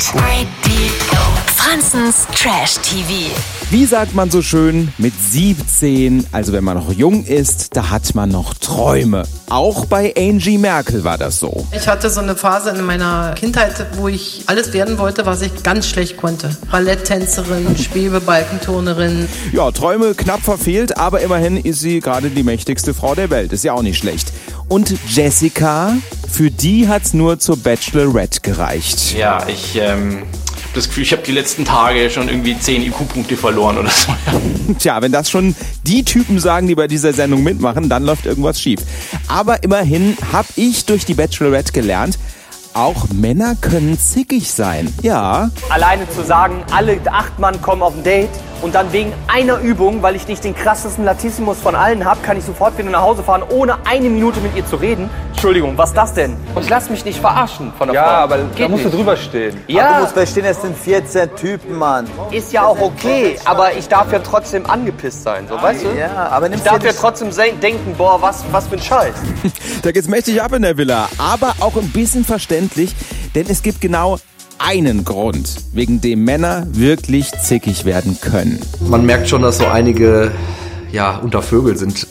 It's like deep. Franzens Trash TV. Wie sagt man so schön, mit 17, also wenn man noch jung ist, da hat man noch Träume. Auch bei Angie Merkel war das so. Ich hatte so eine Phase in meiner Kindheit, wo ich alles werden wollte, was ich ganz schlecht konnte. Balletttänzerin, Schwebebalkenturnerin. Ja, Träume knapp verfehlt, aber immerhin ist sie gerade die mächtigste Frau der Welt. Ist ja auch nicht schlecht. Und Jessica, für die hat's nur zur Bachelorette gereicht. Ja, ich ähm, das Gefühl, ich habe die letzten Tage schon irgendwie 10 IQ-Punkte verloren oder so. Tja, wenn das schon die Typen sagen, die bei dieser Sendung mitmachen, dann läuft irgendwas schief. Aber immerhin habe ich durch die Bachelorette gelernt, auch Männer können zickig sein. Ja, Alleine zu sagen, alle acht Mann kommen auf ein Date und dann wegen einer Übung, weil ich nicht den krassesten Latissimus von allen habe, kann ich sofort wieder nach Hause fahren, ohne eine Minute mit ihr zu reden. Entschuldigung, was ist das denn? Und ich lass mich nicht verarschen von der Ja, Frau. aber da Geht musst du nicht. drüber stehen. Ja, Du musst verstehen, es sind 14 Typen, Mann. ist ja auch okay, aber ich darf ja trotzdem angepisst sein, so weißt du? Ja, aber Ich nimmst darf dir ja trotzdem denken, boah, was, was für ein Scheiß. da geht's mächtig ab in der Villa. Aber auch ein bisschen verständlich, denn es gibt genau einen Grund, wegen dem Männer wirklich zickig werden können. Man merkt schon, dass so einige ja unter Vögel sind.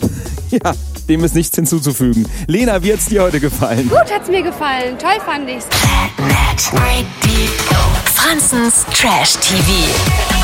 Ja, dem ist nichts hinzuzufügen. Lena, wie hat's dir heute gefallen? Gut hat's mir gefallen. Toll fand ich's. Franzens Trash TV.